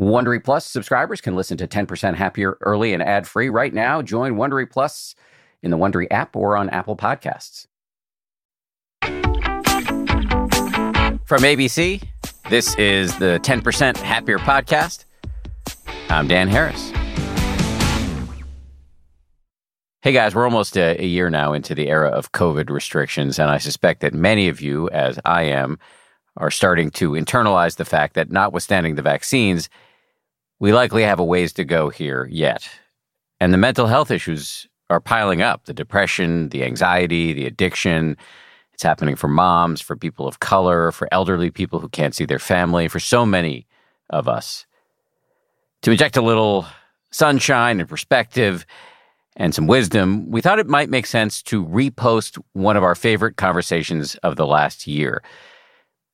Wondery Plus subscribers can listen to 10% Happier early and ad free right now. Join Wondery Plus in the Wondery app or on Apple Podcasts. From ABC, this is the 10% Happier podcast. I'm Dan Harris. Hey guys, we're almost a, a, year now into the era of COVID restrictions, and I suspect that many of you, as I am, are starting to internalize the fact that notwithstanding the vaccines, we likely have a ways to go here yet. And the mental health issues are piling up the depression, the anxiety, the addiction. It's happening for moms, for people of color, for elderly people who can't see their family, for so many of us. To inject a little sunshine and perspective, and some wisdom, we thought it might make sense to repost one of our favorite conversations of the last year.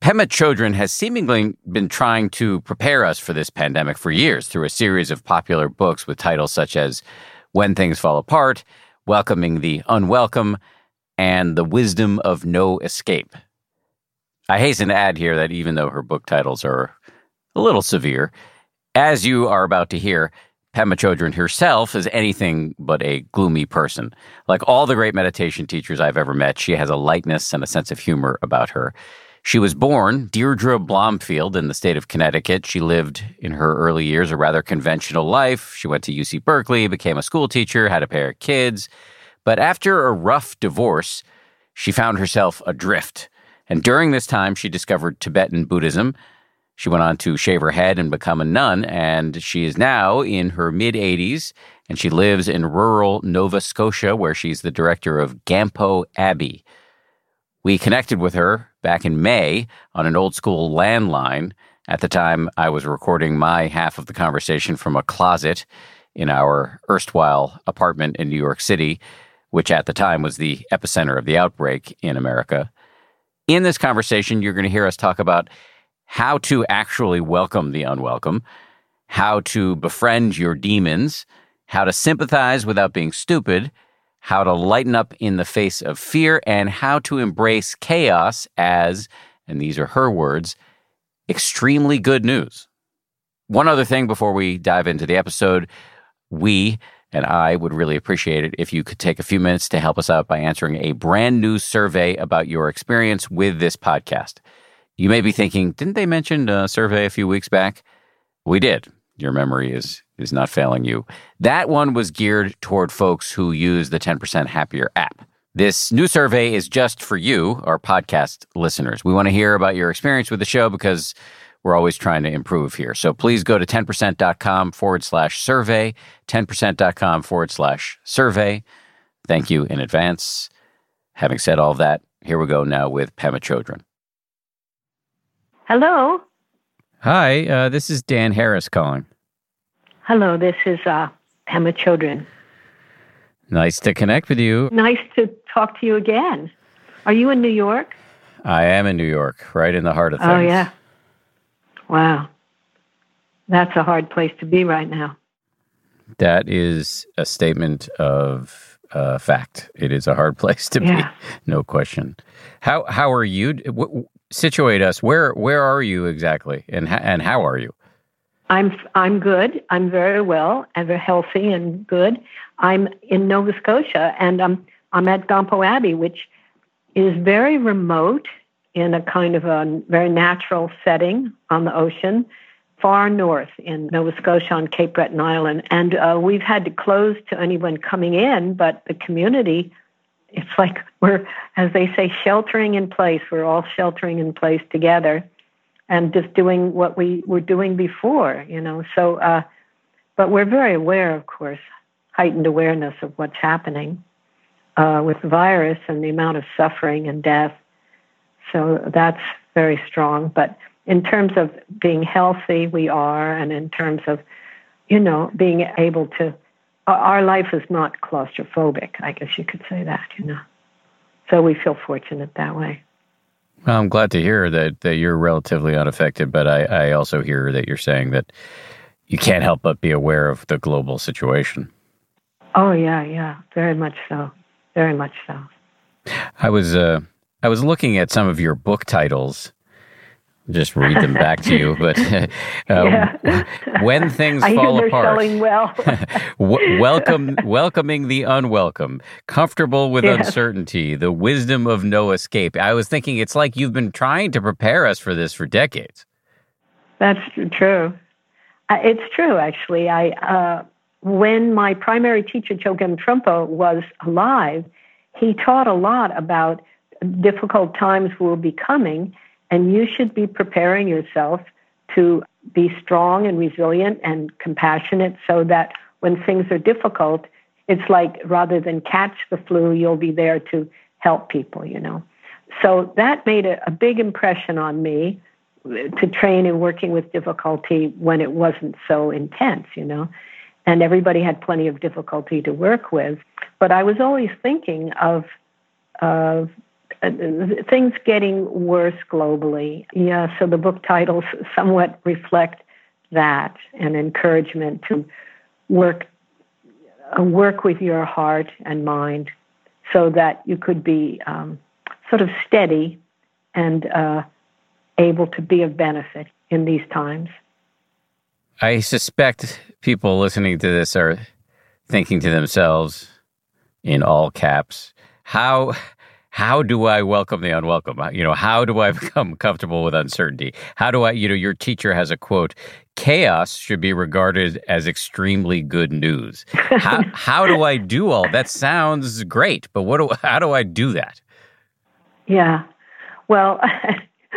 Pema Chodron has seemingly been trying to prepare us for this pandemic for years through a series of popular books with titles such as When Things Fall Apart, Welcoming the Unwelcome, and The Wisdom of No Escape. I hasten to add here that even though her book titles are a little severe, as you are about to hear, Pema Chodron herself is anything but a gloomy person. Like all the great meditation teachers I've ever met, she has a lightness and a sense of humor about her. She was born Deirdre Blomfield in the state of Connecticut. She lived in her early years a rather conventional life. She went to UC Berkeley, became a school teacher, had a pair of kids. But after a rough divorce, she found herself adrift. And during this time, she discovered Tibetan Buddhism, she went on to shave her head and become a nun, and she is now in her mid 80s, and she lives in rural Nova Scotia, where she's the director of Gampo Abbey. We connected with her back in May on an old school landline. At the time, I was recording my half of the conversation from a closet in our erstwhile apartment in New York City, which at the time was the epicenter of the outbreak in America. In this conversation, you're going to hear us talk about how to actually welcome the unwelcome, how to befriend your demons, how to sympathize without being stupid, how to lighten up in the face of fear, and how to embrace chaos as, and these are her words, extremely good news. One other thing before we dive into the episode, we and I would really appreciate it if you could take a few minutes to help us out by answering a brand new survey about your experience with this podcast. You may be thinking, didn't they mention a survey a few weeks back? We did. Your memory is is not failing you. That one was geared toward folks who use the 10% Happier app. This new survey is just for you, our podcast listeners. We want to hear about your experience with the show because we're always trying to improve here. So please go to 10%.com forward slash survey, 10%.com forward slash survey. Thank you in advance. Having said all that, here we go now with Pema Chodron. Hello. Hi, uh, this is Dan Harris calling. Hello, this is uh, Pema Chodron. Nice to connect with you. Nice to talk to you again. Are you in New York? I am in New York, right in the heart of oh, things. Oh, yeah. Wow. That's a hard place to be right now. That is a statement of uh, fact. It is a hard place to yeah. be, no question. How how are you? situate us. Where where are you exactly, and and how are you? I'm I'm good. I'm very well and very healthy and good. I'm in Nova Scotia, and I'm I'm at Gampo Abbey, which is very remote in a kind of a very natural setting on the ocean, far north in Nova Scotia on Cape Breton Island. And uh, we've had to close to anyone coming in, but the community it's like we're, as they say, sheltering in place. We're all sheltering in place together and just doing what we were doing before, you know. So, uh, but we're very aware, of course, heightened awareness of what's happening uh, with the virus and the amount of suffering and death. So that's very strong. But in terms of being healthy, we are, and in terms of, you know, being able to our life is not claustrophobic. I guess you could say that, you know. So we feel fortunate that way. Well, I'm glad to hear that, that you're relatively unaffected, but I, I also hear that you're saying that you can't help but be aware of the global situation. Oh yeah, yeah, very much so, very much so. I was uh, I was looking at some of your book titles just read them back to you. But uh, yeah. when things I fall apart, well. welcome, welcoming the unwelcome, comfortable with uncertainty, the wisdom of no escape. I was thinking it's like you've been trying to prepare us for this for decades. That's true. Uh, it's true, actually. I uh, when my primary teacher Chogyam Trungpa was alive, he taught a lot about difficult times will be coming and you should be preparing yourself to be strong and resilient and compassionate so that when things are difficult, it's like rather than catch the flu, you'll be there to help people, you know. So that made a, a big impression on me to train in working with difficulty when it wasn't so intense, you know. And everybody had plenty of difficulty to work with. But I was always thinking of of uh, things getting worse globally. Yeah, so the book titles somewhat reflect that an encouragement to work uh, work with your heart and mind so that you could be um, sort of steady and uh, able to be of benefit in these times. I suspect people listening to this are thinking to themselves in all caps, how how do I welcome the unwelcome? You know, how do I mm-hmm. become comfortable with uncertainty? How do I, you know, your teacher has a quote chaos should be regarded as extremely good news. How, how do I do all that? Sounds great, but what do, how do I do that? Yeah. Well,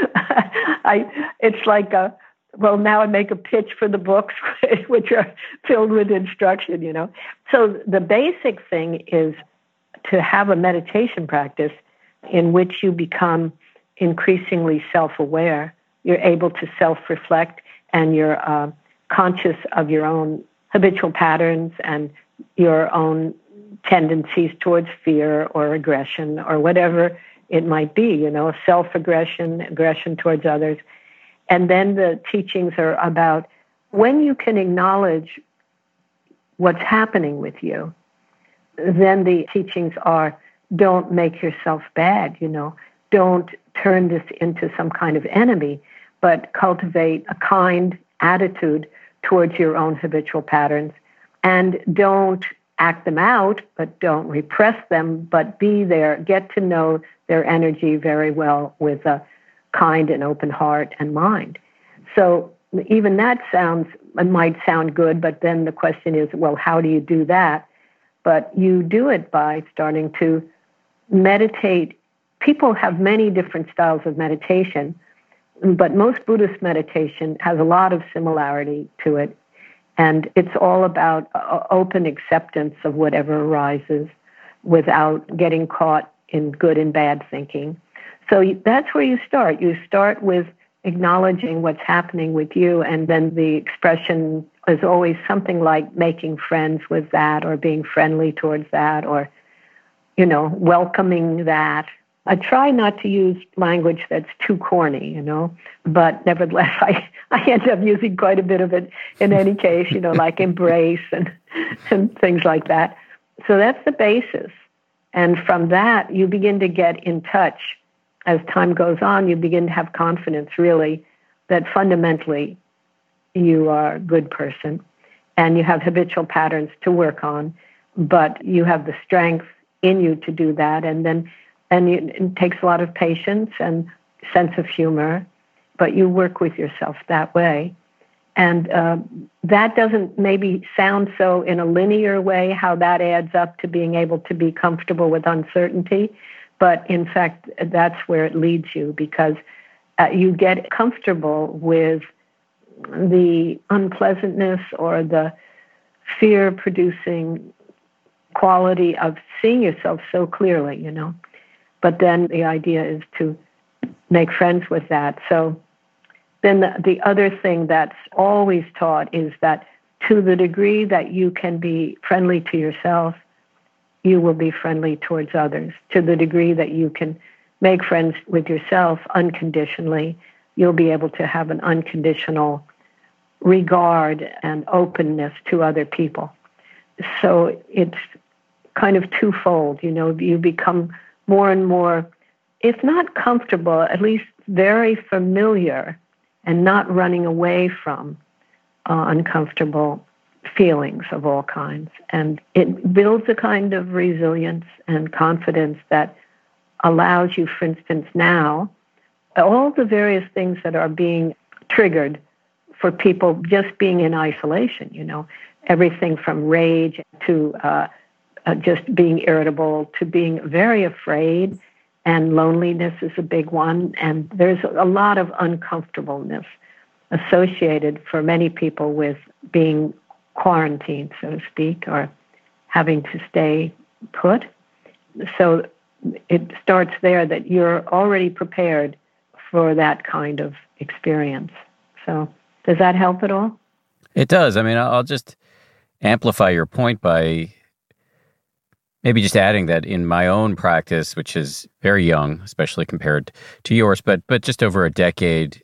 I, it's like a, well, now I make a pitch for the books, which are filled with instruction, you know. So the basic thing is to have a meditation practice in which you become increasingly self aware. You're able to self reflect and you're uh, conscious of your own habitual patterns and your own tendencies towards fear or aggression or whatever it might be, you know, self aggression, aggression towards others. And then the teachings are about when you can acknowledge what's happening with you, then the teachings are don't make yourself bad, you know. Don't turn this into some kind of enemy, but cultivate a kind attitude towards your own habitual patterns and don't act them out, but don't repress them, but be there, get to know their energy very well with a kind and open heart and mind. So even that sounds might sound good, but then the question is, well, how do you do that? But you do it by starting to meditate. People have many different styles of meditation, but most Buddhist meditation has a lot of similarity to it. And it's all about uh, open acceptance of whatever arises without getting caught in good and bad thinking. So that's where you start. You start with acknowledging what's happening with you, and then the expression is always something like making friends with that, or being friendly towards that, or you know, welcoming that. I try not to use language that's too corny, you know, but nevertheless, I, I end up using quite a bit of it in any case, you know, like embrace and, and things like that. So that's the basis. And from that, you begin to get in touch. As time goes on, you begin to have confidence, really, that fundamentally you are a good person and you have habitual patterns to work on, but you have the strength in you to do that. And then, and it takes a lot of patience and sense of humor, but you work with yourself that way. And uh, that doesn't maybe sound so in a linear way how that adds up to being able to be comfortable with uncertainty. But in fact, that's where it leads you because uh, you get comfortable with the unpleasantness or the fear producing quality of seeing yourself so clearly, you know. But then the idea is to make friends with that. So then the, the other thing that's always taught is that to the degree that you can be friendly to yourself, you will be friendly towards others. To the degree that you can make friends with yourself unconditionally, you'll be able to have an unconditional regard and openness to other people. So it's kind of twofold. You know, you become more and more, if not comfortable, at least very familiar and not running away from uh, uncomfortable feelings of all kinds. And it builds a kind of resilience and confidence that allows you, for instance, now, all the various things that are being triggered for people just being in isolation, you know, everything from rage to uh, uh, just being irritable to being very afraid. And loneliness is a big one. And there's a lot of uncomfortableness associated for many people with being quarantined, so to speak, or having to stay put. So it starts there that you're already prepared for that kind of experience. So, does that help at all? It does. I mean, I'll just amplify your point by maybe just adding that in my own practice, which is very young, especially compared to yours, but but just over a decade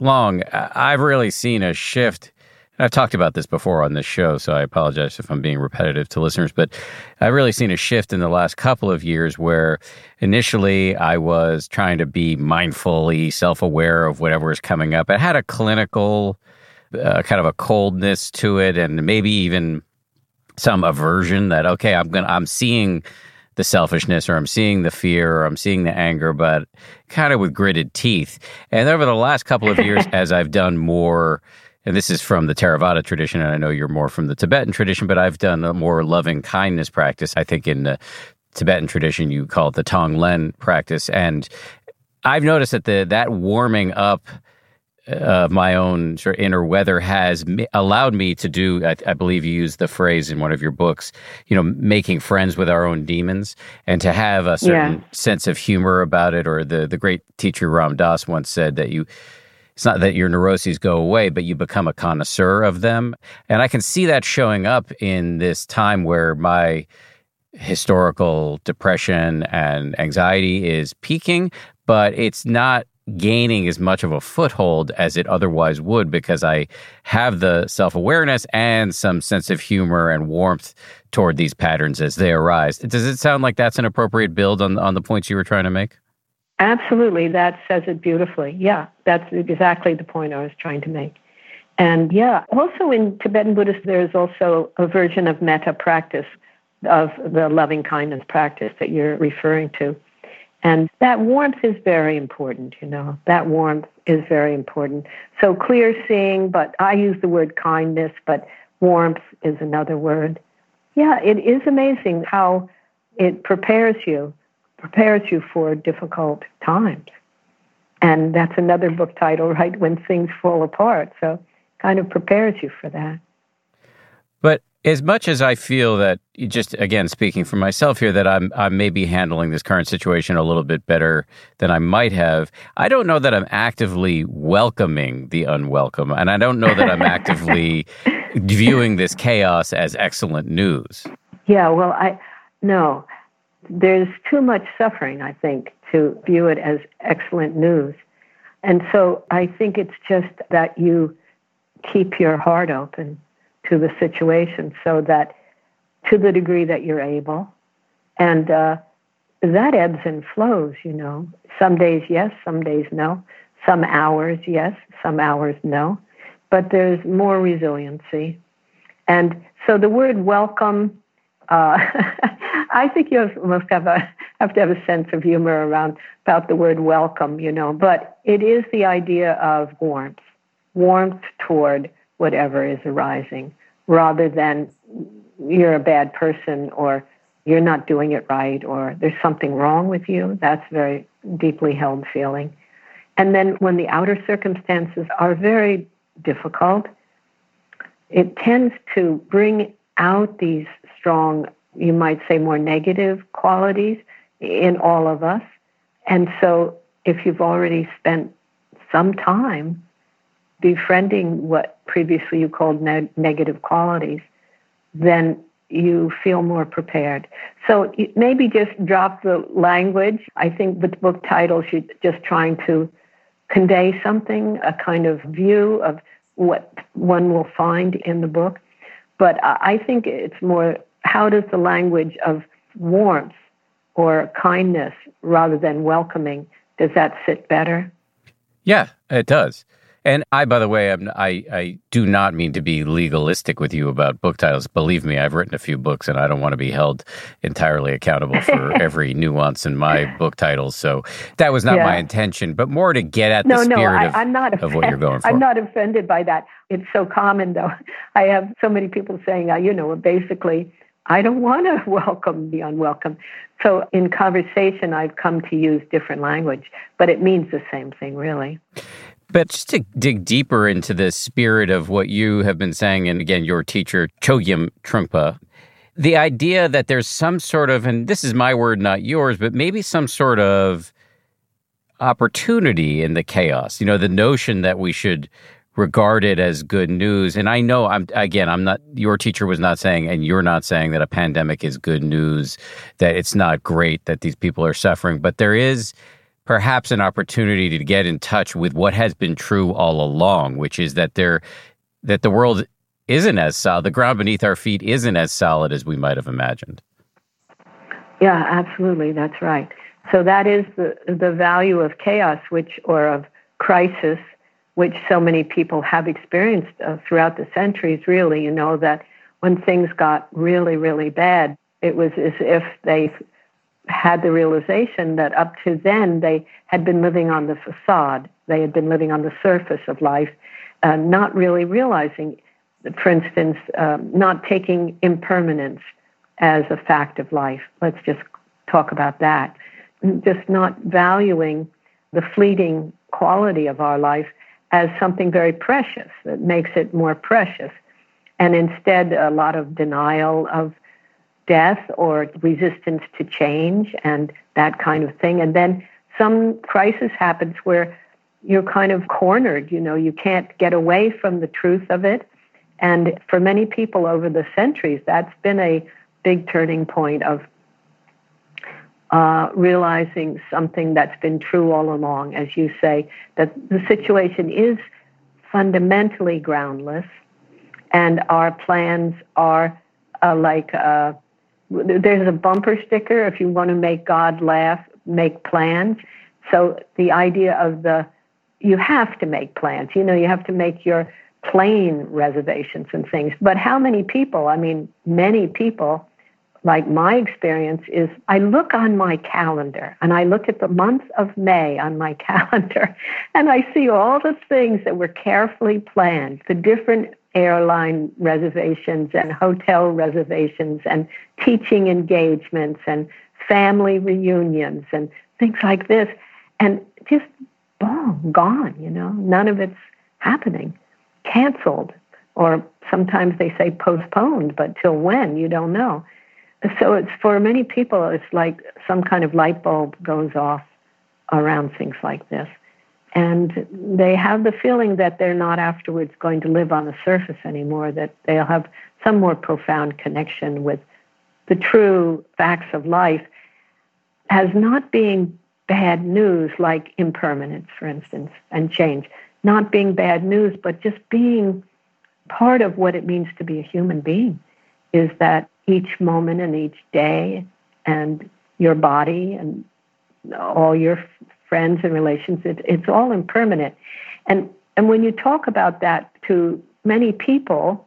long, I've really seen a shift I've talked about this before on this show, so I apologize if I'm being repetitive to listeners, but I've really seen a shift in the last couple of years where initially I was trying to be mindfully self aware of whatever is coming up. It had a clinical, uh, kind of a coldness to it, and maybe even some aversion that, okay, I'm going to, I'm seeing the selfishness or I'm seeing the fear or I'm seeing the anger, but kind of with gritted teeth. And over the last couple of years, as I've done more, and this is from the Theravada tradition, and I know you're more from the Tibetan tradition, but I've done a more loving kindness practice. I think in the Tibetan tradition, you call it the Tonglen practice. And I've noticed that the that warming up uh, of my own sort of inner weather has allowed me to do I, I, believe you used the phrase in one of your books you know making friends with our own demons and to have a certain yeah. sense of humor about it or the the great teacher ram dass once said that you it's not that your neuroses go away, but you become a connoisseur of them. And I can see that showing up in this time where my historical depression and anxiety is peaking, but it's not gaining as much of a foothold as it otherwise would because I have the self awareness and some sense of humor and warmth toward these patterns as they arise. Does it sound like that's an appropriate build on, on the points you were trying to make? Absolutely. That says it beautifully. Yeah, that's exactly the point I was trying to make. And yeah, also in Tibetan Buddhist, there's also a version of metta practice, of the loving kindness practice that you're referring to. And that warmth is very important, you know, that warmth is very important. So clear seeing, but I use the word kindness, but warmth is another word. Yeah, it is amazing how it prepares you prepares you for difficult times. And that's another book title, right? When things fall apart. So kind of prepares you for that. But as much as I feel that just again speaking for myself here that I'm I'm maybe handling this current situation a little bit better than I might have, I don't know that I'm actively welcoming the unwelcome and I don't know that I'm actively viewing this chaos as excellent news. Yeah, well I no there's too much suffering, I think, to view it as excellent news. And so I think it's just that you keep your heart open to the situation so that to the degree that you're able, and uh, that ebbs and flows, you know. Some days yes, some days no. Some hours yes, some hours no. But there's more resiliency. And so the word welcome uh, I think you must have a have to have a sense of humor around about the word welcome, you know. But it is the idea of warmth, warmth toward whatever is arising, rather than you're a bad person or you're not doing it right or there's something wrong with you. That's very deeply held feeling. And then when the outer circumstances are very difficult, it tends to bring out these strong, you might say, more negative qualities in all of us. And so, if you've already spent some time befriending what previously you called ne- negative qualities, then you feel more prepared. So maybe just drop the language. I think the book titles, you're just trying to convey something, a kind of view of what one will find in the book. But I think it's more how does the language of warmth or kindness rather than welcoming, does that sit better? Yeah, it does. And I, by the way, I'm, I, I do not mean to be legalistic with you about book titles. Believe me, I've written a few books and I don't want to be held entirely accountable for every nuance in my book titles. So that was not yeah. my intention, but more to get at no, the spirit no, I, of, I'm not of what you're going for. I'm not offended by that. It's so common, though. I have so many people saying, uh, you know, basically, I don't want to welcome the unwelcome. So in conversation, I've come to use different language, but it means the same thing, really. But just to dig deeper into the spirit of what you have been saying, and again, your teacher, Chogyam Trungpa, the idea that there's some sort of, and this is my word, not yours, but maybe some sort of opportunity in the chaos. You know, the notion that we should regarded as good news. And I know I'm again, I'm not your teacher was not saying and you're not saying that a pandemic is good news, that it's not great that these people are suffering, but there is perhaps an opportunity to get in touch with what has been true all along, which is that there that the world isn't as solid, the ground beneath our feet isn't as solid as we might have imagined. Yeah, absolutely. That's right. So that is the the value of chaos, which or of crisis, which so many people have experienced uh, throughout the centuries, really, you know, that when things got really, really bad, it was as if they had the realization that up to then they had been living on the facade. They had been living on the surface of life, uh, not really realizing, for instance, um, not taking impermanence as a fact of life. Let's just talk about that. Just not valuing the fleeting quality of our life as something very precious that makes it more precious. And instead, a lot of denial of death or resistance to change and that kind of thing. And then some crisis happens where you're kind of cornered, you know, you can't get away from the truth of it. And for many people over the centuries, that's been a big turning point of uh, realizing something that's been true all along, as you say, that the situation is fundamentally groundless, and our plans are uh, like uh, there's a bumper sticker if you want to make God laugh, make plans. So the idea of the you have to make plans. You know, you have to make your plane reservations and things. But how many people? I mean, many people like my experience is I look on my calendar and I look at the month of May on my calendar and I see all the things that were carefully planned, the different airline reservations and hotel reservations and teaching engagements and family reunions and things like this. And just boom, gone, you know, none of it's happening, canceled. Or sometimes they say postponed, but till when, you don't know so it's for many people it's like some kind of light bulb goes off around things like this. And they have the feeling that they're not afterwards going to live on the surface anymore that they'll have some more profound connection with the true facts of life as not being bad news like impermanence for instance and change. Not being bad news but just being part of what it means to be a human being is that each moment and each day and your body and all your friends and relations it, it's all impermanent. And and when you talk about that to many people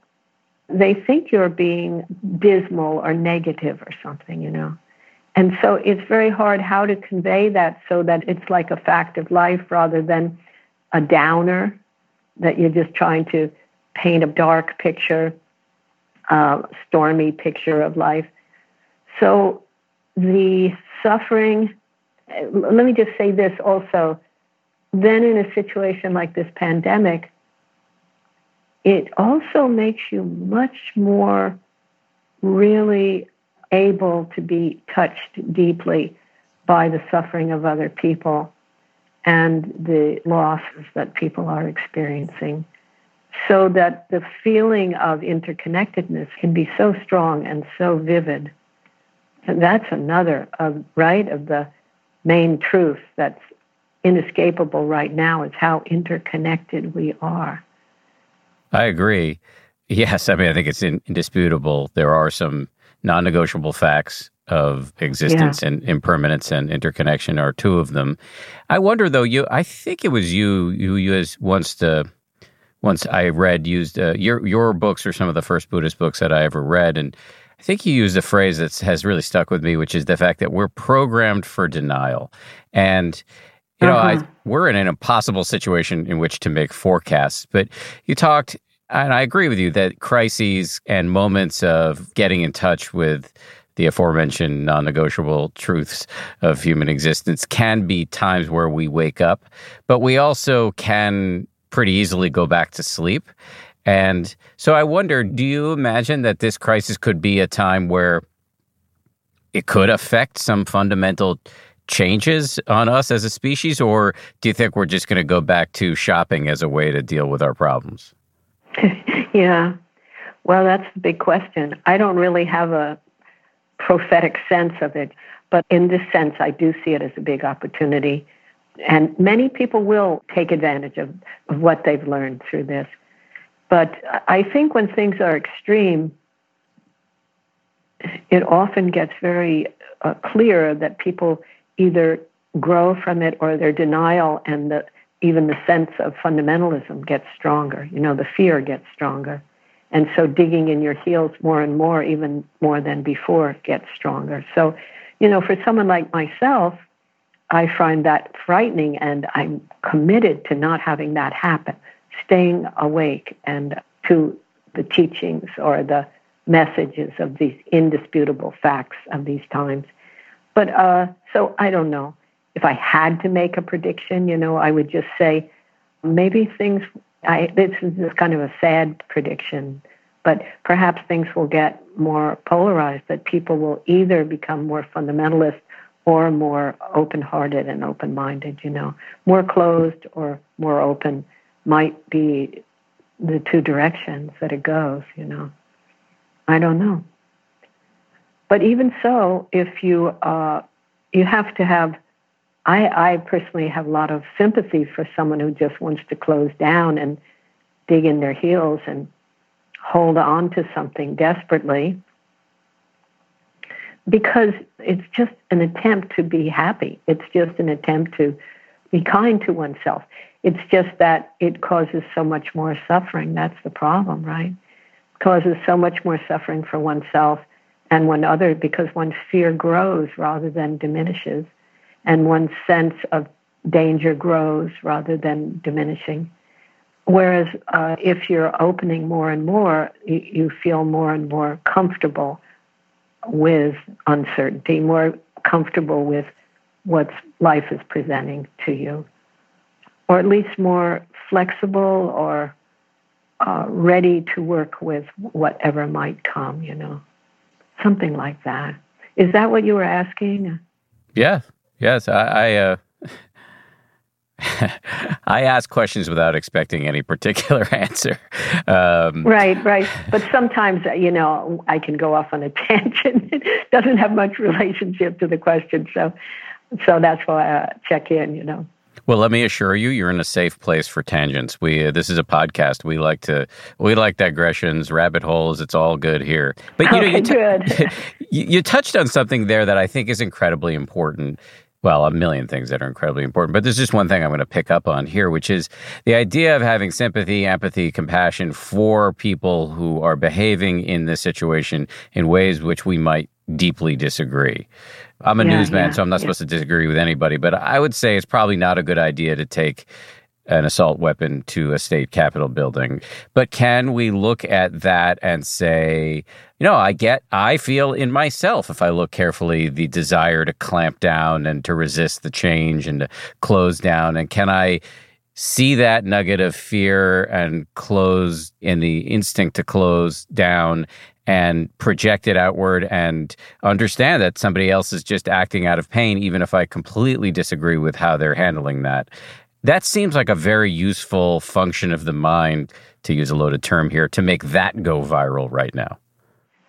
they think you're being dismal or negative or something you know? And so it's very hard how to convey that so that it's like a fact of life rather than a downer that you're just trying to paint a dark picture uh, stormy picture of life. So the suffering, let me just say this also. Then, in a situation like this pandemic, it also makes you much more really able to be touched deeply by the suffering of other people and the losses that people are experiencing so that the feeling of interconnectedness can be so strong and so vivid. And that's another, uh, right, of the main truth that's inescapable right now is how interconnected we are. I agree. Yes, I mean, I think it's indisputable. There are some non negotiable facts of existence, yeah. and impermanence and interconnection are two of them. I wonder, though, you I think it was you who you used once the once I read used uh, your your books are some of the first Buddhist books that I ever read, and I think you used a phrase that has really stuck with me, which is the fact that we're programmed for denial, and you know, uh-huh. I, we're in an impossible situation in which to make forecasts. But you talked, and I agree with you that crises and moments of getting in touch with the aforementioned non-negotiable truths of human existence can be times where we wake up, but we also can pretty easily go back to sleep. And so I wonder, do you imagine that this crisis could be a time where it could affect some fundamental changes on us as a species, or do you think we're just going to go back to shopping as a way to deal with our problems? yeah. Well, that's the big question. I don't really have a prophetic sense of it, but in this sense, I do see it as a big opportunity. And many people will take advantage of, of what they've learned through this. But I think when things are extreme, it often gets very uh, clear that people either grow from it or their denial and the, even the sense of fundamentalism gets stronger. You know, the fear gets stronger. And so digging in your heels more and more, even more than before, gets stronger. So, you know, for someone like myself, I find that frightening and I'm committed to not having that happen staying awake and to the teachings or the messages of these indisputable facts of these times. But uh, so I don't know. If I had to make a prediction, you know, I would just say maybe things. I this is kind of a sad prediction, but perhaps things will get more polarized. That people will either become more fundamentalist or more open-hearted and open-minded. You know, more closed or more open might be the two directions that it goes, you know. I don't know. But even so, if you uh, you have to have, I, I personally have a lot of sympathy for someone who just wants to close down and dig in their heels and hold on to something desperately because it's just an attempt to be happy. It's just an attempt to be kind to oneself. It's just that it causes so much more suffering. That's the problem, right? It causes so much more suffering for oneself and one other because one's fear grows rather than diminishes, and one's sense of danger grows rather than diminishing. Whereas uh, if you're opening more and more, you, you feel more and more comfortable with uncertainty, more comfortable with what life is presenting to you or at least more flexible or uh, ready to work with whatever might come, you know, something like that. Is that what you were asking? Yeah. Yes. I. I uh... I ask questions without expecting any particular answer. Um, right, right. But sometimes, you know, I can go off on a tangent. it doesn't have much relationship to the question, so so that's why I check in. You know. Well, let me assure you, you're in a safe place for tangents. We uh, this is a podcast. We like to we like digressions, rabbit holes. It's all good here. But you know, you, t- you, you touched on something there that I think is incredibly important. Well, a million things that are incredibly important, but there's just one thing I'm going to pick up on here, which is the idea of having sympathy, empathy, compassion for people who are behaving in this situation in ways which we might deeply disagree. I'm a yeah, newsman, yeah, so I'm not yeah. supposed to disagree with anybody, but I would say it's probably not a good idea to take an assault weapon to a state capitol building. But can we look at that and say, you know, I get, I feel in myself, if I look carefully, the desire to clamp down and to resist the change and to close down. And can I see that nugget of fear and close in the instinct to close down and project it outward and understand that somebody else is just acting out of pain, even if I completely disagree with how they're handling that. That seems like a very useful function of the mind, to use a loaded term here, to make that go viral right now.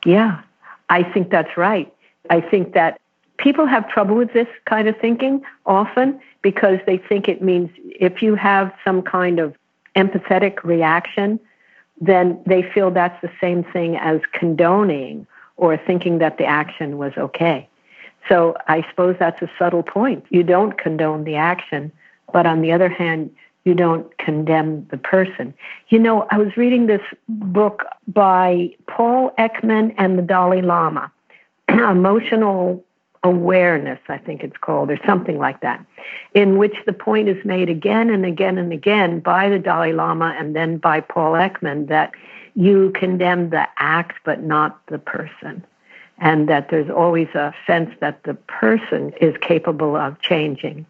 Yeah, I think that's right. I think that people have trouble with this kind of thinking often because they think it means if you have some kind of empathetic reaction, then they feel that's the same thing as condoning or thinking that the action was okay. So I suppose that's a subtle point. You don't condone the action, but on the other hand, you don't condemn the person. You know, I was reading this book by Paul Ekman and the Dalai Lama, Emotional Awareness, I think it's called, or something like that, in which the point is made again and again and again by the Dalai Lama and then by Paul Ekman that you condemn the act but not the person. And that there's always a sense that the person is capable of changing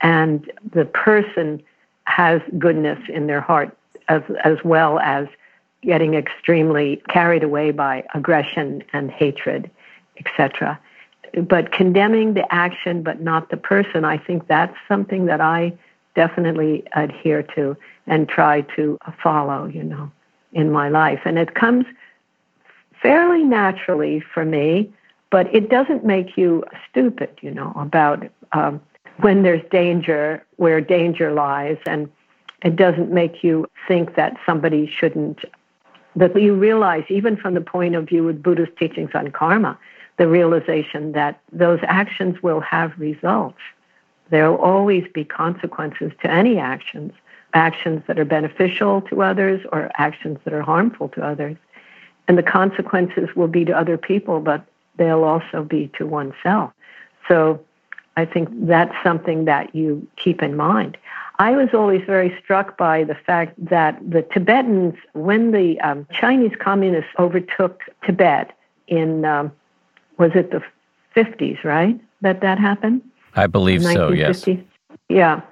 and the person has goodness in their heart as, as well as getting extremely carried away by aggression and hatred, etc. But condemning the action but not the person, I think that's something that I definitely adhere to and try to follow, you know, in my life. And it comes fairly naturally for me, but it doesn't make you stupid, you know, about um, when there's danger, where danger lies, and it doesn't make you think that somebody shouldn't, that you realize, even from the point of view of Buddhist teachings on karma, the realization that those actions will have results. There will always be consequences to any actions, actions that are beneficial to others or actions that are harmful to others. And the consequences will be to other people, but they'll also be to oneself. So I think that's something that you keep in mind. I was always very struck by the fact that the Tibetans, when the um, Chinese communists overtook Tibet in, um, was it the 50s, right? That that happened? I believe so, yes. Yeah.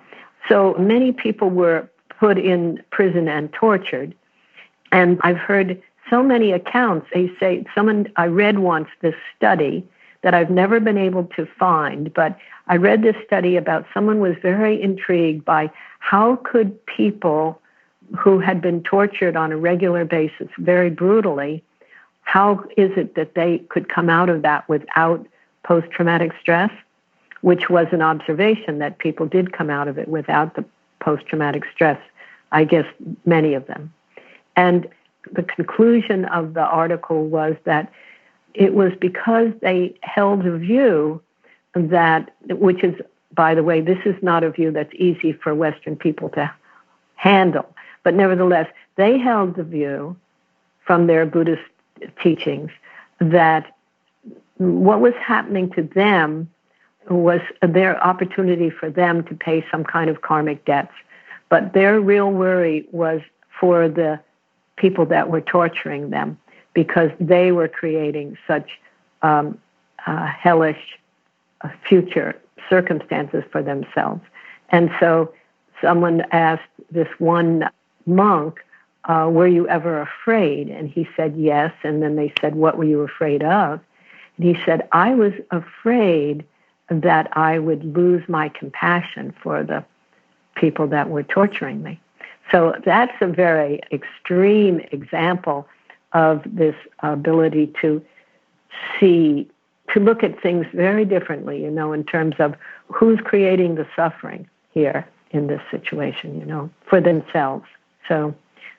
So many people were put in prison and tortured. And I've heard so many accounts. They say, someone, I read once this study that I've never been able to find, but I read this study about someone was very intrigued by how could people who had been tortured on a regular basis very brutally, how is it that they could come out of that without post traumatic stress? Which was an observation that people did come out of it without the post traumatic stress, I guess many of them. And the conclusion of the article was that it was because they held a view that, which is, by the way, this is not a view that's easy for Western people to handle. But nevertheless, they held the view from their Buddhist teachings that what was happening to them was their opportunity for them to pay some kind of karmic debts. But their real worry was for the people that were torturing them because they were creating such um, hellish uh, future circumstances for themselves. And so someone asked this one monk, uh, Were you ever afraid? And he said, Yes. And then they said, What were you afraid of? And he said, I was afraid that I would lose my compassion for the people that were torturing me. So that's a very extreme example of this ability to see, to look at things very differently, you know, in terms of who's creating the suffering here in this situation, you know, for themselves. So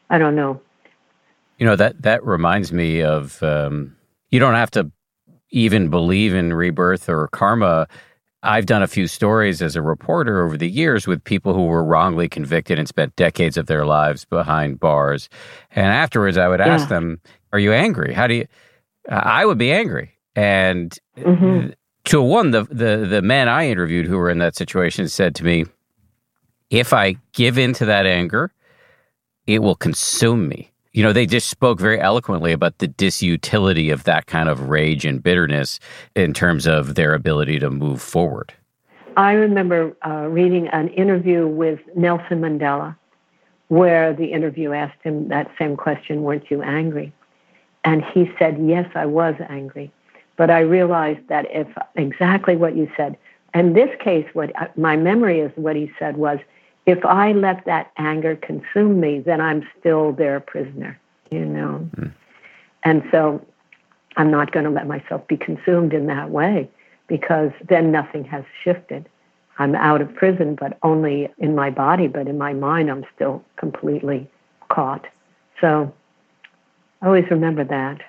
I don't know. You know, that, that reminds me of um, you don't have to even believe in rebirth or karma I've done a few stories as a reporter over the years with people who were wrongly convicted and spent decades of their lives behind bars. And afterwards, I would ask yeah. them, Are you angry? How do you? I would be angry. And mm-hmm. to one, the, the, the men I interviewed who were in that situation said to me, If I give in to that anger, it will consume me you know, they just spoke very eloquently about the disutility of that kind of rage and bitterness in terms of their ability to move forward. I remember uh, reading an interview with Nelson Mandela where the interview asked him that same question Weren't you angry? And he said, Yes, I was angry. But I realized that if exactly what you said, in this case, what uh, my memory is what he said was, if I let that anger consume me, then I'm still their prisoner, you know. Mm. And so I'm not going to let myself be consumed in that way because then nothing has shifted. I'm out of prison, but only in my body, but in my mind, I'm still completely caught. So I always remember that.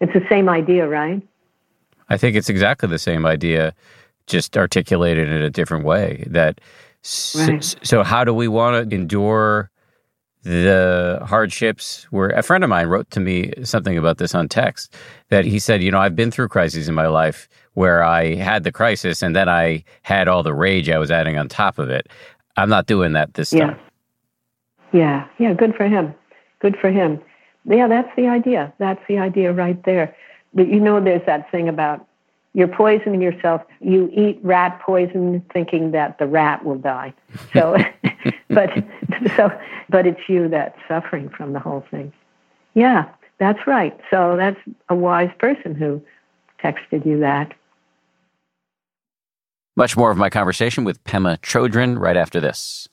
It's the same idea, right? I think it's exactly the same idea, just articulated in a different way. That right. so, so, how do we want to endure the hardships? Where a friend of mine wrote to me something about this on text that he said, you know, I've been through crises in my life where I had the crisis and then I had all the rage I was adding on top of it. I'm not doing that this yeah. time. Yeah, yeah, good for him. Good for him. Yeah, that's the idea. That's the idea right there. But you know, there's that thing about you're poisoning yourself. You eat rat poison thinking that the rat will die. So, but so, but it's you that's suffering from the whole thing. Yeah, that's right. So that's a wise person who texted you that. Much more of my conversation with Pema Chodron right after this.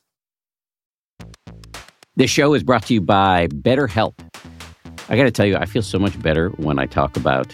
This show is brought to you by BetterHelp. I got to tell you, I feel so much better when I talk about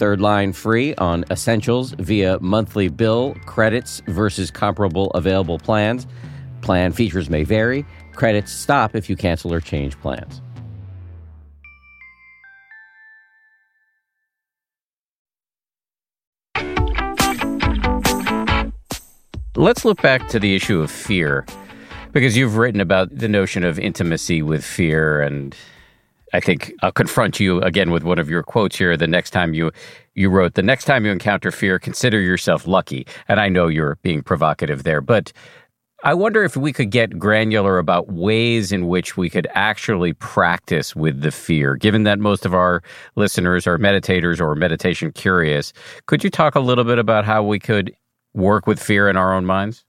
Third line free on essentials via monthly bill credits versus comparable available plans. Plan features may vary. Credits stop if you cancel or change plans. Let's look back to the issue of fear because you've written about the notion of intimacy with fear and I think I'll confront you again with one of your quotes here. The next time you you wrote, the next time you encounter fear, consider yourself lucky. And I know you're being provocative there, but I wonder if we could get granular about ways in which we could actually practice with the fear. Given that most of our listeners are meditators or meditation curious, could you talk a little bit about how we could work with fear in our own minds?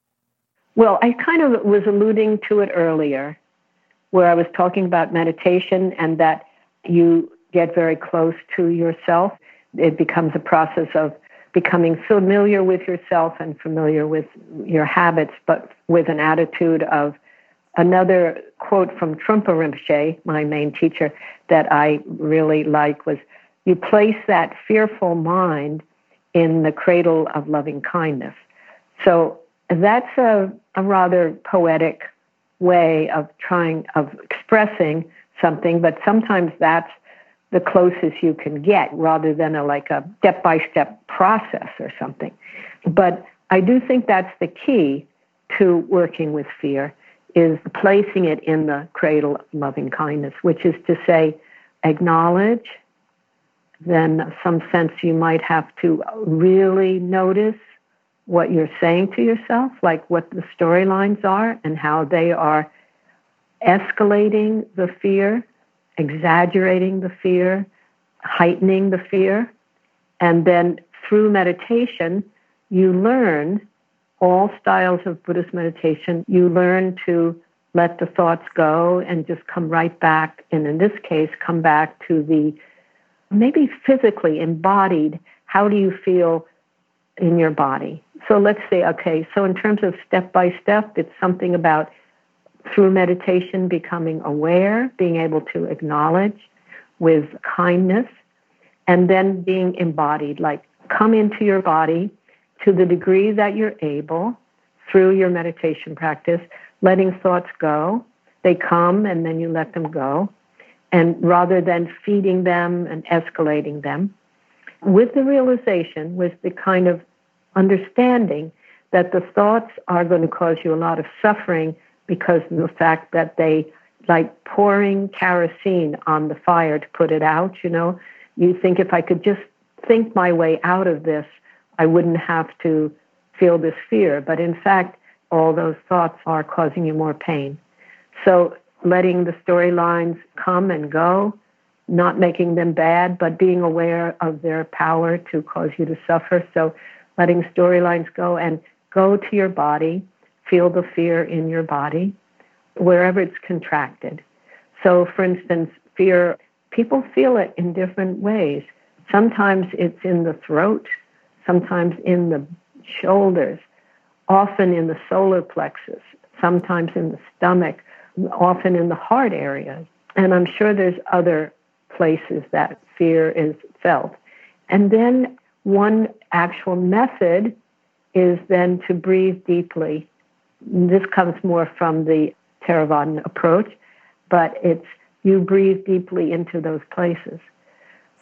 Well, I kind of was alluding to it earlier where I was talking about meditation and that you get very close to yourself. It becomes a process of becoming familiar with yourself and familiar with your habits, but with an attitude of another quote from Trungpa Rinpoche, my main teacher, that I really like was you place that fearful mind in the cradle of loving kindness. So that's a, a rather poetic way of trying of expressing something, but sometimes that's the closest you can get rather than a like a step by step process or something. But I do think that's the key to working with fear is placing it in the cradle of loving kindness, which is to say, acknowledge, then some sense you might have to really notice what you're saying to yourself, like what the storylines are and how they are escalating the fear, exaggerating the fear, heightening the fear. And then through meditation, you learn all styles of Buddhist meditation. You learn to let the thoughts go and just come right back, and in this case, come back to the maybe physically embodied how do you feel in your body? So let's say, okay, so in terms of step by step, it's something about through meditation becoming aware, being able to acknowledge with kindness, and then being embodied, like come into your body to the degree that you're able through your meditation practice, letting thoughts go. They come and then you let them go. and rather than feeding them and escalating them, with the realization, with the kind of understanding that the thoughts are going to cause you a lot of suffering because of the fact that they like pouring kerosene on the fire to put it out, you know. You think if I could just think my way out of this, I wouldn't have to feel this fear. But in fact, all those thoughts are causing you more pain. So letting the storylines come and go, not making them bad, but being aware of their power to cause you to suffer. So letting storylines go and go to your body, feel the fear in your body, wherever it's contracted. So, for instance, fear, people feel it in different ways. Sometimes it's in the throat, sometimes in the shoulders, often in the solar plexus, sometimes in the stomach, often in the heart area. And I'm sure there's other places that fear is felt. And then one actual method is then to breathe deeply. This comes more from the Theravadan approach, but it's you breathe deeply into those places.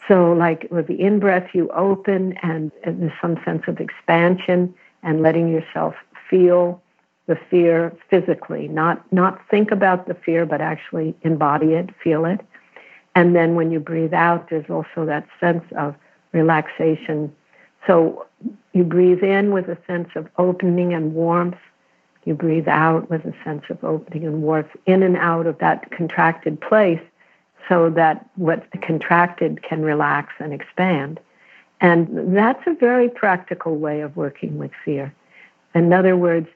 So, like with the in breath, you open and, and there's some sense of expansion and letting yourself feel the fear physically, not not think about the fear, but actually embody it, feel it. And then when you breathe out, there's also that sense of relaxation. So you breathe in with a sense of opening and warmth. You breathe out with a sense of opening and warmth in and out of that contracted place so that what's contracted can relax and expand. And that's a very practical way of working with fear. In other words,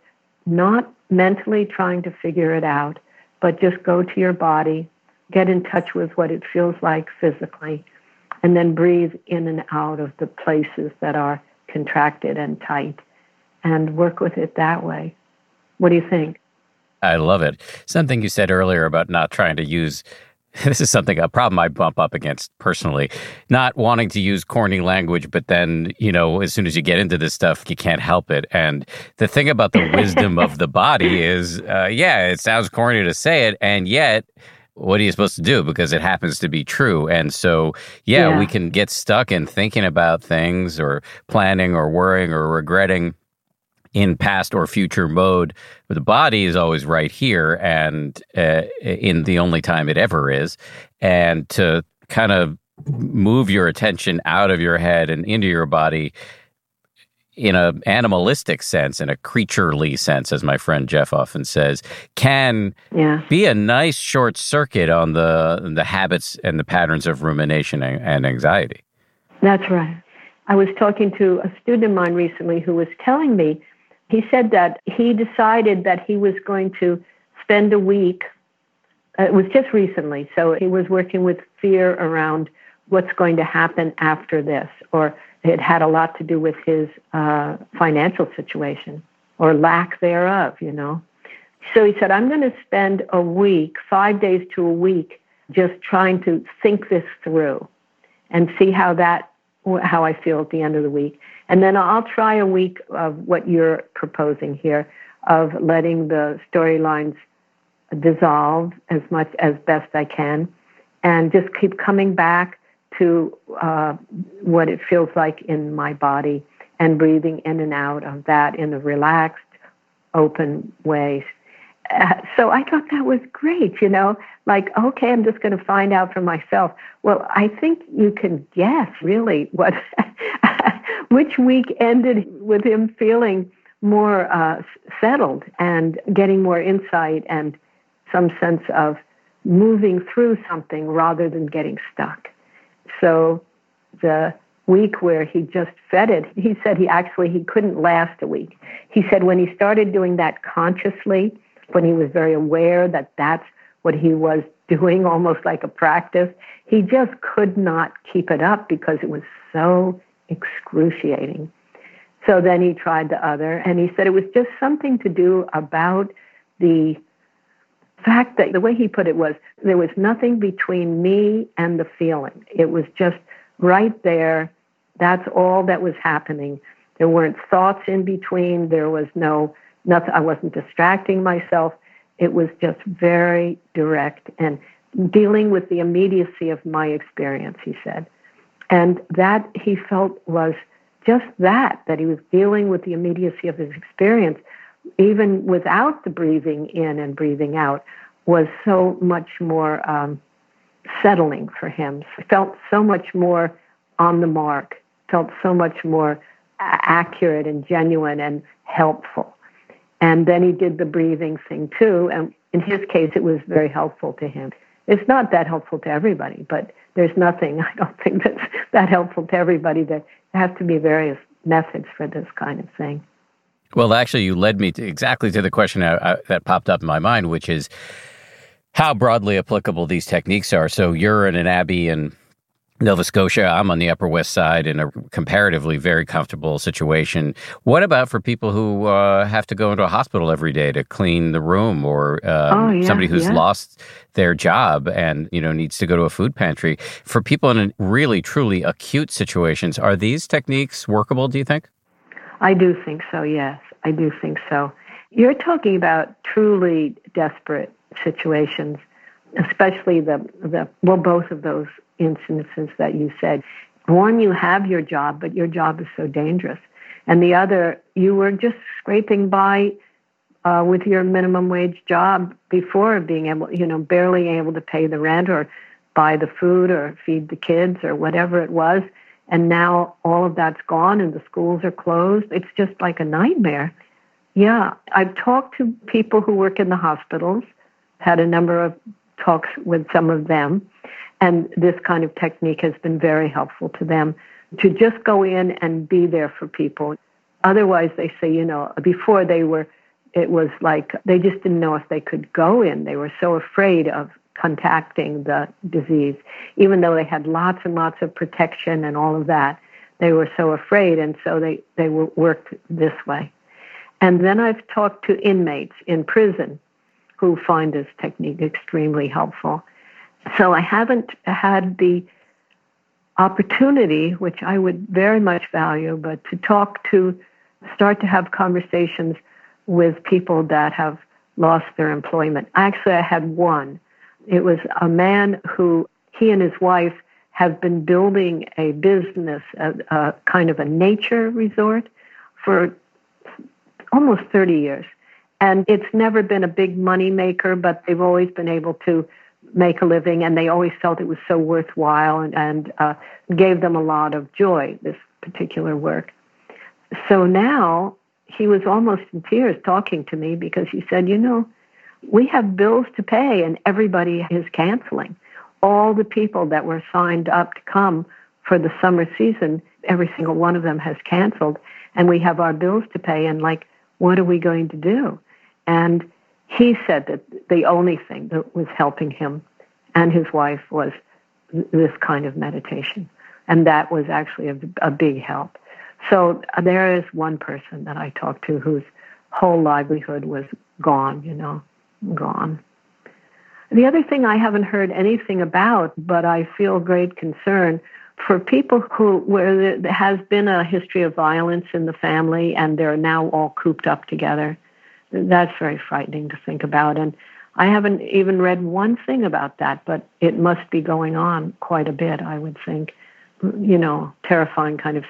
not mentally trying to figure it out, but just go to your body, get in touch with what it feels like physically, and then breathe in and out of the places that are contracted and tight and work with it that way. What do you think? I love it. Something you said earlier about not trying to use this is something a problem I bump up against personally. Not wanting to use corny language, but then you know, as soon as you get into this stuff, you can't help it. And the thing about the wisdom of the body is, uh, yeah, it sounds corny to say it, and yet. What are you supposed to do? Because it happens to be true. And so, yeah, yeah. we can get stuck in thinking about things or planning or worrying or regretting in past or future mode. But the body is always right here and uh, in the only time it ever is. And to kind of move your attention out of your head and into your body in a animalistic sense, in a creaturely sense, as my friend Jeff often says, can yeah. be a nice short circuit on the the habits and the patterns of rumination and anxiety. That's right. I was talking to a student of mine recently who was telling me he said that he decided that he was going to spend a week. Uh, it was just recently, so he was working with fear around what's going to happen after this, or it had a lot to do with his uh, financial situation or lack thereof, you know. So he said, I'm going to spend a week, five days to a week, just trying to think this through and see how that, how I feel at the end of the week. And then I'll try a week of what you're proposing here of letting the storylines dissolve as much as best I can and just keep coming back to uh, what it feels like in my body and breathing in and out of that in a relaxed, open way uh, so I thought that was great, you know, like, okay, I'm just going to find out for myself. Well, I think you can guess really what, which week ended with him feeling more uh, settled and getting more insight and some sense of moving through something rather than getting stuck. So the week where he just fed it, he said he actually he couldn't last a week. He said when he started doing that consciously, when he was very aware that that's what he was doing, almost like a practice, he just could not keep it up because it was so excruciating. So then he tried the other, and he said it was just something to do about the fact that the way he put it was there was nothing between me and the feeling. It was just right there. That's all that was happening. There weren't thoughts in between. There was no nothing. I wasn't distracting myself. It was just very direct, and dealing with the immediacy of my experience, he said. And that he felt was just that, that he was dealing with the immediacy of his experience, even without the breathing in and breathing out, was so much more um, settling for him. Felt so much more on the mark, felt so much more accurate and genuine and helpful. And then he did the breathing thing too. And in his case, it was very helpful to him. It's not that helpful to everybody, but there's nothing, I don't think, that's that helpful to everybody. There have to be various methods for this kind of thing. Well, actually, you led me to exactly to the question I, I, that popped up in my mind, which is how broadly applicable these techniques are. So you're in an abbey in Nova Scotia. I'm on the Upper West Side in a comparatively very comfortable situation. What about for people who uh, have to go into a hospital every day to clean the room, or um, oh, yeah, somebody who's yeah. lost their job and you know needs to go to a food pantry? For people in really truly acute situations, are these techniques workable? Do you think? I do think so. Yes, I do think so. You're talking about truly desperate situations, especially the the well, both of those instances that you said. One, you have your job, but your job is so dangerous. And the other, you were just scraping by uh, with your minimum wage job before being able, you know, barely able to pay the rent or buy the food or feed the kids or whatever it was. And now all of that's gone and the schools are closed. It's just like a nightmare. Yeah, I've talked to people who work in the hospitals, had a number of talks with some of them, and this kind of technique has been very helpful to them to just go in and be there for people. Otherwise, they say, you know, before they were, it was like they just didn't know if they could go in. They were so afraid of contacting the disease, even though they had lots and lots of protection and all of that. They were so afraid, and so they, they worked this way. And then I've talked to inmates in prison who find this technique extremely helpful. So I haven't had the opportunity, which I would very much value, but to talk to, start to have conversations with people that have lost their employment. Actually, I had one. It was a man who, he and his wife have been building a business, a, a kind of a nature resort for almost 30 years. And it's never been a big money maker, but they've always been able to make a living, and they always felt it was so worthwhile and, and uh, gave them a lot of joy, this particular work. So now he was almost in tears talking to me because he said, You know, we have bills to pay, and everybody is canceling. All the people that were signed up to come for the summer season, every single one of them has canceled, and we have our bills to pay, and like, what are we going to do? And he said that the only thing that was helping him and his wife was this kind of meditation. And that was actually a, a big help. So uh, there is one person that I talked to whose whole livelihood was gone, you know, gone. The other thing I haven't heard anything about, but I feel great concern for people who where there has been a history of violence in the family and they're now all cooped up together that's very frightening to think about. And I haven't even read one thing about that, but it must be going on quite a bit, I would think. You know, terrifying kind of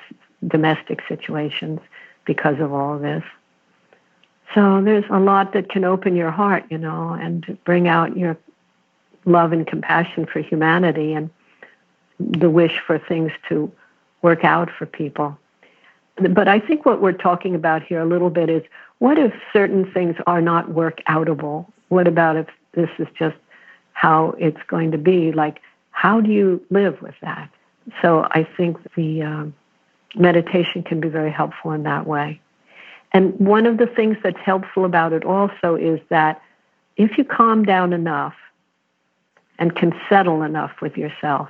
domestic situations because of all this. So there's a lot that can open your heart, you know, and bring out your love and compassion for humanity and the wish for things to work out for people. But I think what we're talking about here a little bit is what if certain things are not work outable? What about if this is just how it's going to be? Like, how do you live with that? So I think the um, meditation can be very helpful in that way. And one of the things that's helpful about it also is that if you calm down enough and can settle enough with yourself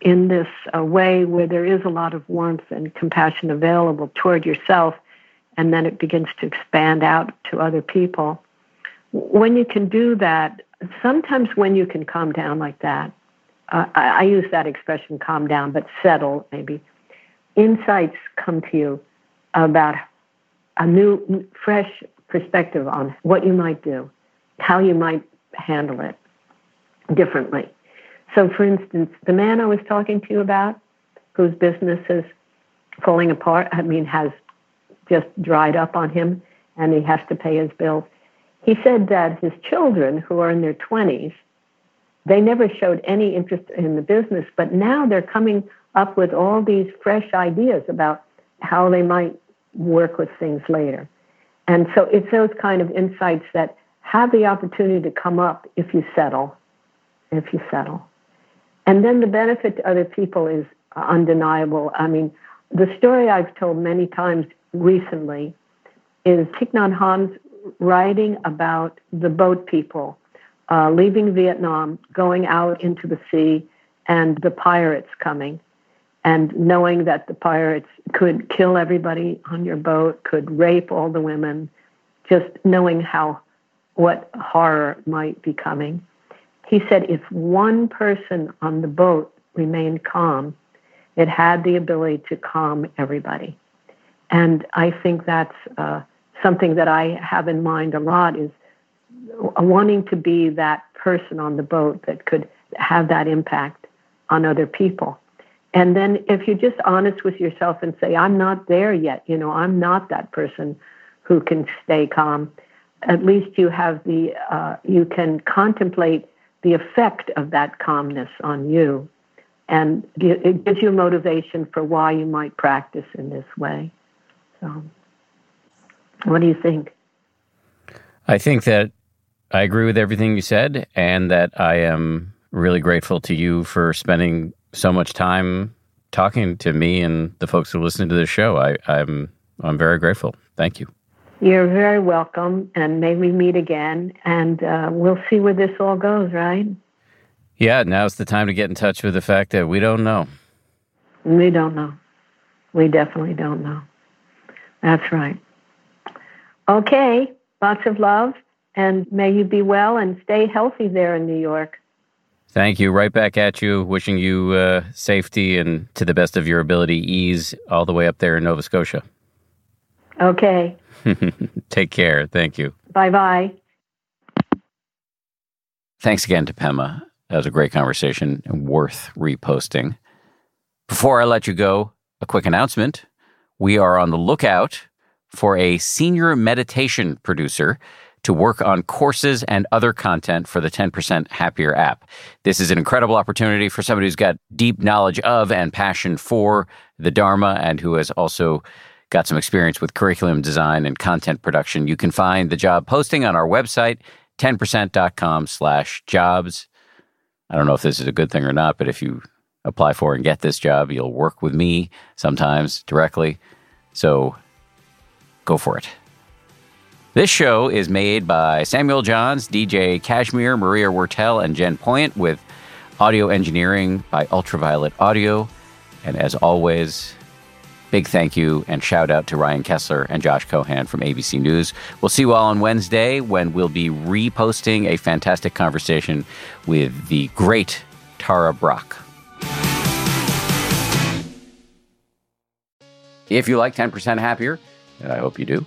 in this uh, way where there is a lot of warmth and compassion available toward yourself, and then it begins to expand out to other people. When you can do that, sometimes when you can calm down like that, uh, I, I use that expression calm down, but settle maybe, insights come to you about a new, fresh perspective on what you might do, how you might handle it. differently. So, for instance, the man I was talking to you about, whose business is falling apart, I mean, has just dried up on him and he has to pay his bills. He said that his children, who are in their 20s, they never showed any interest in the business, but now they're coming up with all these fresh ideas about how they might work with things later. And so it's those kind of insights that have the opportunity to come up if you settle, if you settle. And then the benefit to other people is undeniable. I mean, the story I've told many times recently is Thich Nhat Hanh's writing about the boat people uh, leaving Vietnam, going out into the sea, and the pirates coming, and knowing that the pirates could kill everybody on your boat, could rape all the women, just knowing how what horror might be coming. He said if one person on the boat remained calm, it had the ability to calm everybody. And I think that's uh, something that I have in mind a lot is wanting to be that person on the boat that could have that impact on other people. And then if you're just honest with yourself and say, I'm not there yet, you know, I'm not that person who can stay calm, at least you have the, uh, you can contemplate the effect of that calmness on you. And it gives you motivation for why you might practice in this way. So, what do you think? I think that I agree with everything you said, and that I am really grateful to you for spending so much time talking to me and the folks who listen to this show. I, I'm I'm very grateful. Thank you. You're very welcome, and may we meet again, and uh, we'll see where this all goes. Right? Yeah, now's the time to get in touch with the fact that we don't know. We don't know. We definitely don't know. That's right. Okay, lots of love, and may you be well and stay healthy there in New York. Thank you. Right back at you. Wishing you uh, safety and, to the best of your ability, ease all the way up there in Nova Scotia. Okay. Take care. Thank you. Bye bye. Thanks again to Pema. That was a great conversation and worth reposting. Before I let you go, a quick announcement. We are on the lookout for a senior meditation producer to work on courses and other content for the 10% Happier app. This is an incredible opportunity for somebody who's got deep knowledge of and passion for the Dharma and who has also got some experience with curriculum design and content production. You can find the job posting on our website, 10%.com slash jobs. I don't know if this is a good thing or not, but if you apply for and get this job, you'll work with me sometimes directly. So go for it. This show is made by Samuel Johns, DJ Cashmere, Maria Wartell, and Jen Poyant with audio engineering by Ultraviolet Audio. And as always, big thank you and shout out to Ryan Kessler and Josh Cohan from ABC News. We'll see you all on Wednesday when we'll be reposting a fantastic conversation with the great Tara Brach. If you like 10% Happier, and I hope you do,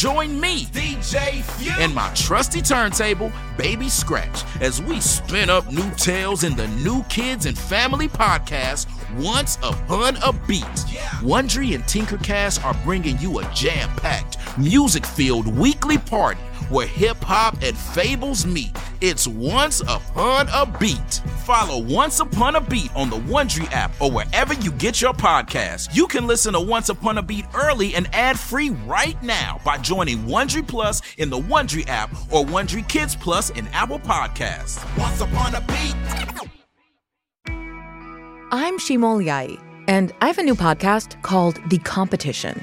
Join me, DJ Few, and my trusty turntable, Baby Scratch, as we spin up new tales in the New Kids and Family podcast, Once Upon a Beat. Yeah. Wondery and Tinkercast are bringing you a jam packed, music filled weekly party where hip hop and fables meet. It's Once Upon a Beat. Follow Once Upon a Beat on the Wondery app or wherever you get your podcasts. You can listen to Once Upon a Beat early and ad free right now by joining Wondery Plus in the Wondery app or Wondery Kids Plus in Apple Podcasts. Once Upon a Beat. I'm Shima Oliaee and I have a new podcast called The Competition.